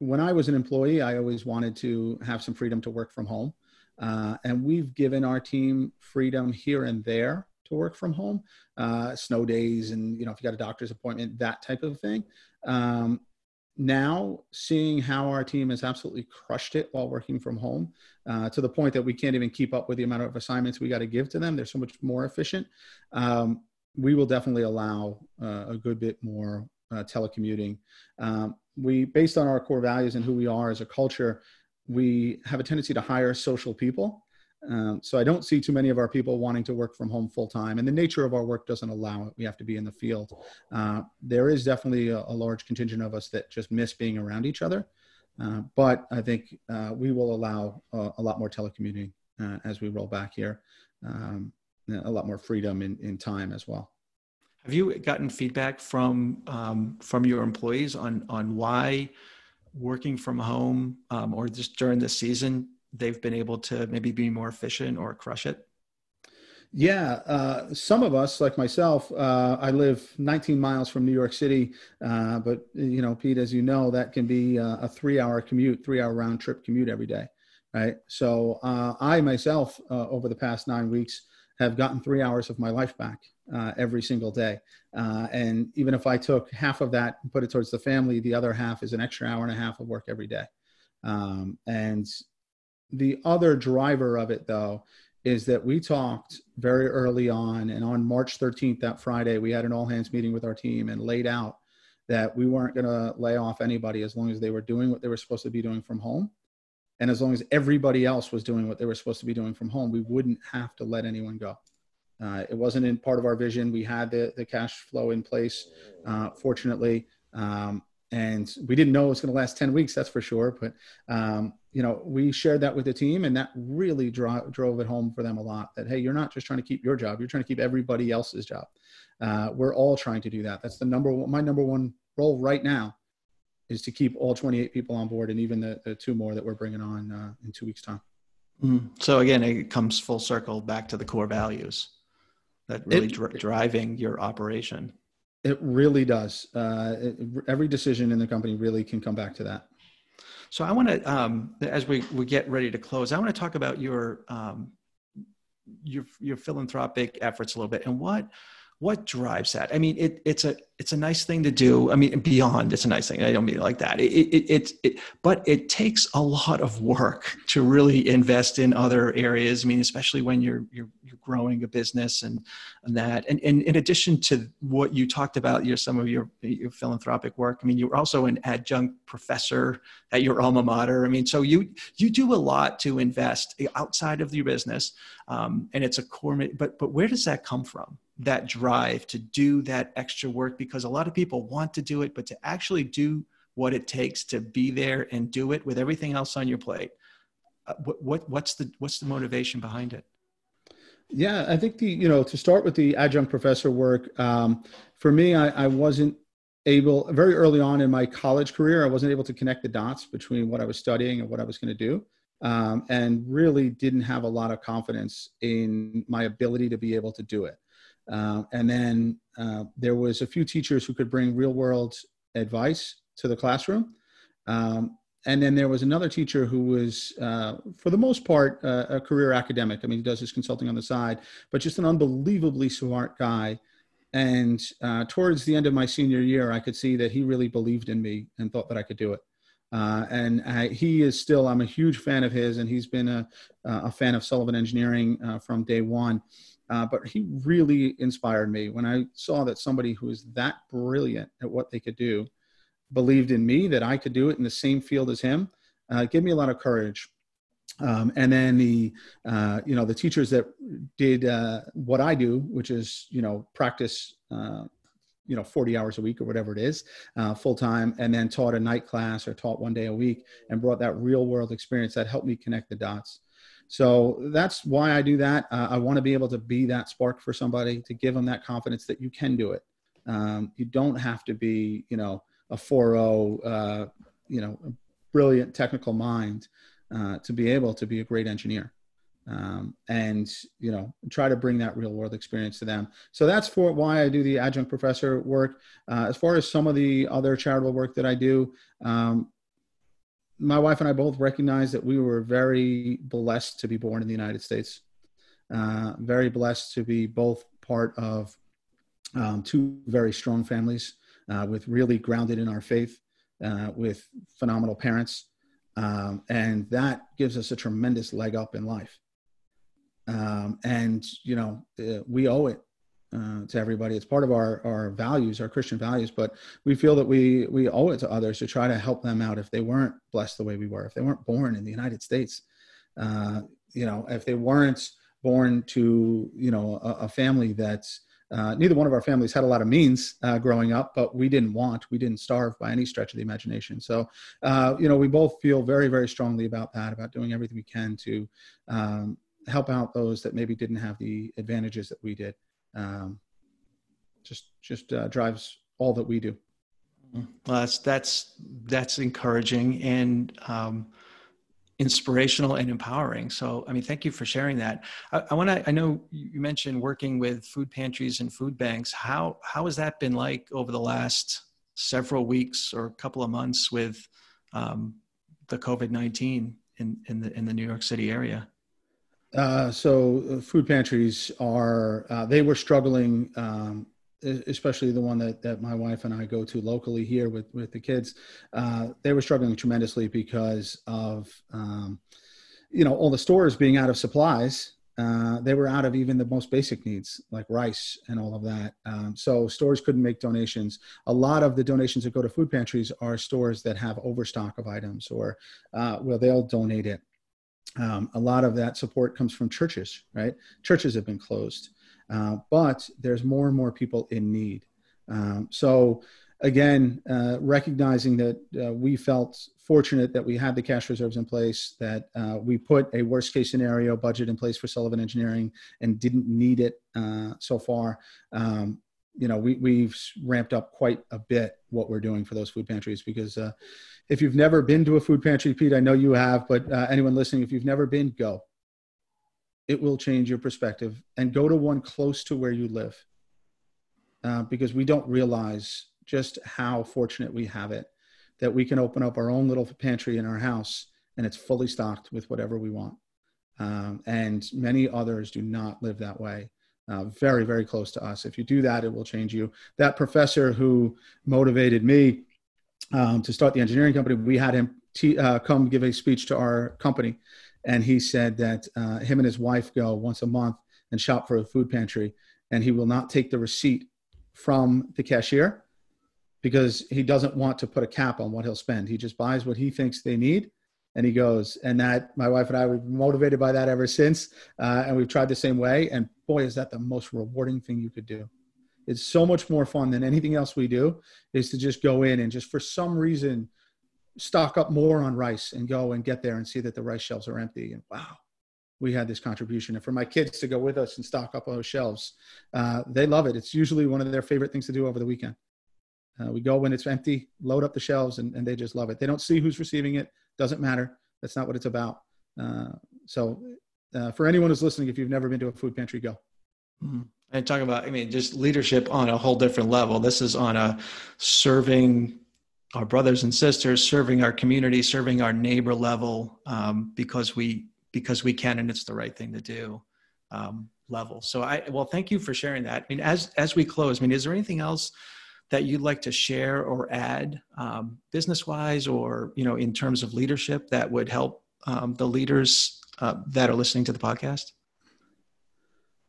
when I was an employee, I always wanted to have some freedom to work from home. Uh, and we've given our team freedom here and there to work from home, uh, snow days, and you know if you got a doctor's appointment, that type of thing. Um, now, seeing how our team has absolutely crushed it while working from home, uh, to the point that we can't even keep up with the amount of assignments we got to give to them, they're so much more efficient. Um, we will definitely allow uh, a good bit more uh, telecommuting. Um, we, based on our core values and who we are as a culture, we have a tendency to hire social people. Um, so I don't see too many of our people wanting to work from home full time, and the nature of our work doesn't allow it. We have to be in the field. Uh, there is definitely a, a, large contingent of us that just miss being around each other, uh, but I think uh, we will allow a lot more telecommuting uh, as we roll back here, um, a lot more freedom in, in time as well. Have you gotten feedback from um, from your employees on on why? working from home um, or just during the season they've been able to maybe be more efficient or crush it Yeah, uh, some of us, like myself, uh, I live 19 miles from New York City, uh, but you know, Pete, as you know, that can be a three-hour commute, three-hour round trip commute every day, right? So uh, I myself, uh, over the past nine weeks, have gotten three hours of my life back uh, every single day, and even if I took half of that and put it towards the family, the other half is an extra hour and a half of work every day. Um, and the other driver of it, though, is that we talked very early on, and on March 13th, that Friday, we had an all hands meeting with our team and laid out that we weren't going to lay off anybody as long as they were doing what they were supposed to be doing from home. And as long as everybody else was doing what they were supposed to be doing from home, we wouldn't have to let anyone go. Uh, it wasn't in part of our vision. We had the, the cash flow in place, uh, fortunately. Um, and we didn't know it was going to last 10 weeks that's for sure but um, you know we shared that with the team and that really dro- drove it home for them a lot that hey you're not just trying to keep your job you're trying to keep everybody else's job uh, we're all trying to do that that's the number one my number one role right now is to keep all 28 people on board and even the, the two more that we're bringing on uh, in two weeks time mm. so again it comes full circle back to the core values that really it, dr- driving your operation it really does. Uh, it, every decision in the company really can come back to that. So I want to, um, as we, we get ready to close, I want to talk about your um, your your philanthropic efforts a little bit and what what drives that? I mean, it, it's a it's a nice thing to do. I mean, beyond it's a nice thing. I don't mean it like that. It, it, it, it, but it takes a lot of work to really invest in other areas. I mean, especially when you're, you're growing a business and and that. And, and in addition to what you talked about, your some of your your philanthropic work. I mean, you're also an adjunct professor at your alma mater. I mean, so you you do a lot to invest outside of your business, um, and it's a core. But but where does that come from? that drive to do that extra work because a lot of people want to do it, but to actually do what it takes to be there and do it with everything else on your plate. Uh, what, what, what's the what's the motivation behind it? Yeah, I think the you know to start with the adjunct professor work. Um, for me, I, I wasn't able very early on in my college career. I wasn't able to connect the dots between what I was studying and what I was going to do. Um, and really didn't have a lot of confidence in my ability to be able to do it. Uh, and then uh, there was a few teachers who could bring real world advice to the classroom. Um, and then there was another teacher who was, uh, for the most part, uh, a career academic. I mean, he does his consulting on the side, but just an unbelievably smart guy. And uh, towards the end of my senior year, I could see that he really believed in me and thought that I could do it. Uh, and I, he is still, I'm a huge fan of his, and he's been a, a fan of Sullivan Engineering from day one. Uh, but he really inspired me when I saw that somebody who is that brilliant at what they could do believed in me that I could do it in the same field as him. Uh, gave me a lot of courage. Um, and then the uh, you know the teachers that did uh, what I do, which is you know practice uh, you know 40 hours a week or whatever it is uh, full time and then taught a night class or taught one day a week and brought that real world experience that helped me connect the dots so that's why I do that. Uh, I want to be able to be that spark for somebody to give them that confidence that you can do it. Um, you don't have to be, you know, a 4.0, uh, you know, brilliant technical mind uh, to be able to be a great engineer. Um, and you know try to bring that real world experience to them so that's for why i do the adjunct professor work uh, as far as some of the other charitable work that i do um, my wife and I both recognize that we were very blessed to be born in the United States. Uh, very blessed to be both part of um, two very strong families uh, with really grounded in our faith, uh, with phenomenal parents. Um, and that gives us a tremendous leg up in life. Um, and, you know, uh, we owe it uh, to everybody. It's part of our our values, our Christian values. But we feel that we we owe it to others to try to help them out if they weren't blessed the way we were, if they weren't born in the United States, uh, you know, if they weren't born to you know a, a family that's uh, neither one of our families had a lot of means uh, growing up, but we didn't want, we didn't starve by any stretch of the imagination. So, uh, you know, we both feel very, very strongly about that, about doing everything we can to um, help out those that maybe didn't have the advantages that we did um, just just uh, drives all that we do. Well, that's that's that's encouraging, and um, inspirational and empowering. So, I mean, thank you for sharing that. I, I want to. I know you mentioned working with food pantries and food banks. How how has that been like over the last several weeks or a couple of months with um, the COVID nineteen in in the in the New York City area? Uh, so, uh, food pantries are uh, they were struggling. Um, especially the one that, that my wife and I go to locally here with, with the kids, uh, they were struggling tremendously because of, um, you know, all the stores being out of supplies. Uh, they were out of even the most basic needs like rice and all of that. Um, so stores couldn't make donations. A lot of the donations that go to food pantries are stores that have overstock of items or uh, well, they'll donate it. Um, a lot of that support comes from churches, right? Churches have been closed. Uh, but there's more and more people in need. Um, so again, uh, recognizing that uh, we felt fortunate that we had the cash reserves in place, that uh, we put a worst case scenario budget in place for Sullivan Engineering and didn't need it uh, so far. Um, you know, we, we've ramped up quite a bit what we're doing for those food pantries because uh, if you've never been to a food pantry, Pete, I know you have, but anyone listening, if you've never been, go it will change your perspective and go to one close to where you live uh, because we don't realize just how fortunate we have it that we can open up our own little pantry in our house and it's fully stocked with whatever we want. Um, and many others do not live that way. Uh, very very close to us. If you do that it will change you. That professor who motivated me um, to start the engineering company we had him t- uh, come give a speech to our company and he said that uh, him and his wife go once a month and shop for a food pantry, and he will not take the receipt from the cashier because he doesn't want to put a cap on what he'll spend. He just buys what he thinks they need, and he goes. And that my wife and I were motivated by that ever since, uh, and we've tried the same way. And boy, is that the most rewarding thing you could do. It's so much more fun than anything else we do. Is to just go in and just for some reason stock up more on rice and go and get there and see that the rice shelves are empty. And wow we had this contribution. And for my kids to go with us and stock up on those shelves uh, they love it. It's usually one of their favorite things to do over the weekend. Uh, we go when it's empty load up the shelves and, and, they just love it. They don't see who's receiving it. Doesn't matter. That's not what it's about. Uh, so uh, for anyone who's listening if you've never been to a food pantry go. Mm-hmm. and talk about i mean just leadership on a whole different level. This is on a serving our brothers and sisters, serving our community, serving our neighbor level um, because we because we can and it's the right thing to do um, level. So I well, thank you for sharing that. I mean, as as we close, I mean, is there anything else that you'd like to share or add, um, business wise, or you know, in terms of leadership that would help um, the leaders uh, that are listening to the podcast?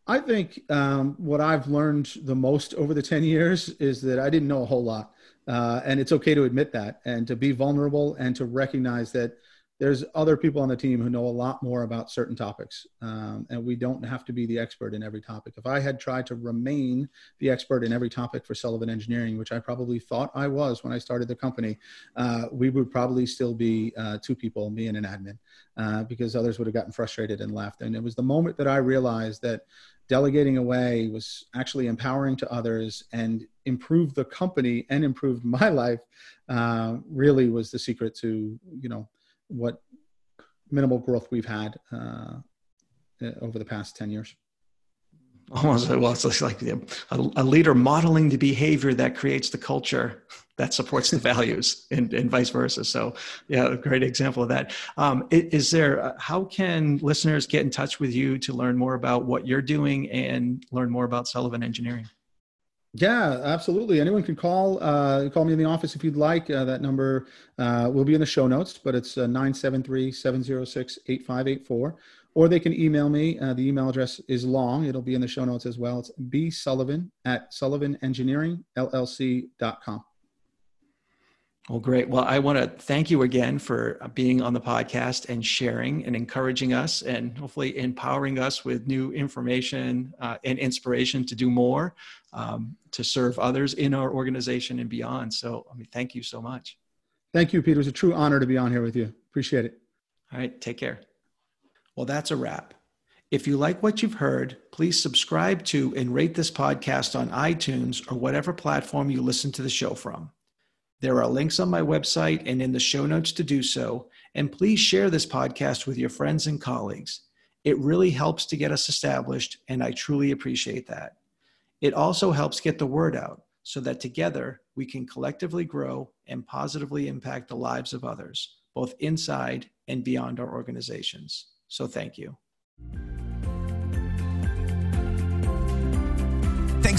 I think um, what I've learned the most over the 10 years is that I didn't know a whole lot. Uh, and it's okay to admit that and to be vulnerable and to recognize that there's other people on the team who know a lot more about certain topics um, and we don't have to be the expert in every topic. If i had tried to remain the expert in every topic for sullivan engineering which i probably thought i was when i started the company uh, we would probably still be uh, two people me and an admin uh, because others would have gotten frustrated and left. And it was the moment that i realized that delegating away was actually empowering to others and improved the company and improved <laughs> my life uh, really was the secret to you know what minimal growth we've had uh, over the past 10 years. Almost well it's like a, a, leader modeling the behavior that creates the culture that supports the <laughs> values and, and vice versa. So yeah a great example of that. Um, is there uh, how can listeners get in touch with you to learn more about what you're doing and learn more about sullivan engineering yeah, absolutely. Anyone can call. Uh, call me in the office if you'd like. Uh, that number uh, will be in the show notes, but it's uh, 973 706 8584. Or they can email me. Uh, the email address is long. It'll be in the show notes as well. It's bsullivan at sullivanengineeringllc.com. Well, great. Well, I want to thank you again for being on the podcast and sharing and encouraging us and hopefully empowering us with new information uh, and inspiration to do more um, to serve others in our organization and beyond. So, I mean, thank you so much. Thank you, Peter. It was a true honor to be on here with you. Appreciate it. All right. Take care. Well, that's a wrap. If you like what you've heard, please subscribe to and rate this podcast on iTunes or whatever platform you listen to the show from. There are links on my website and in the show notes to do so. And please share this podcast with your friends and colleagues. It really helps to get us established, and I truly appreciate that. It also helps get the word out so that together we can collectively grow and positively impact the lives of others, both inside and beyond our organizations. So thank you.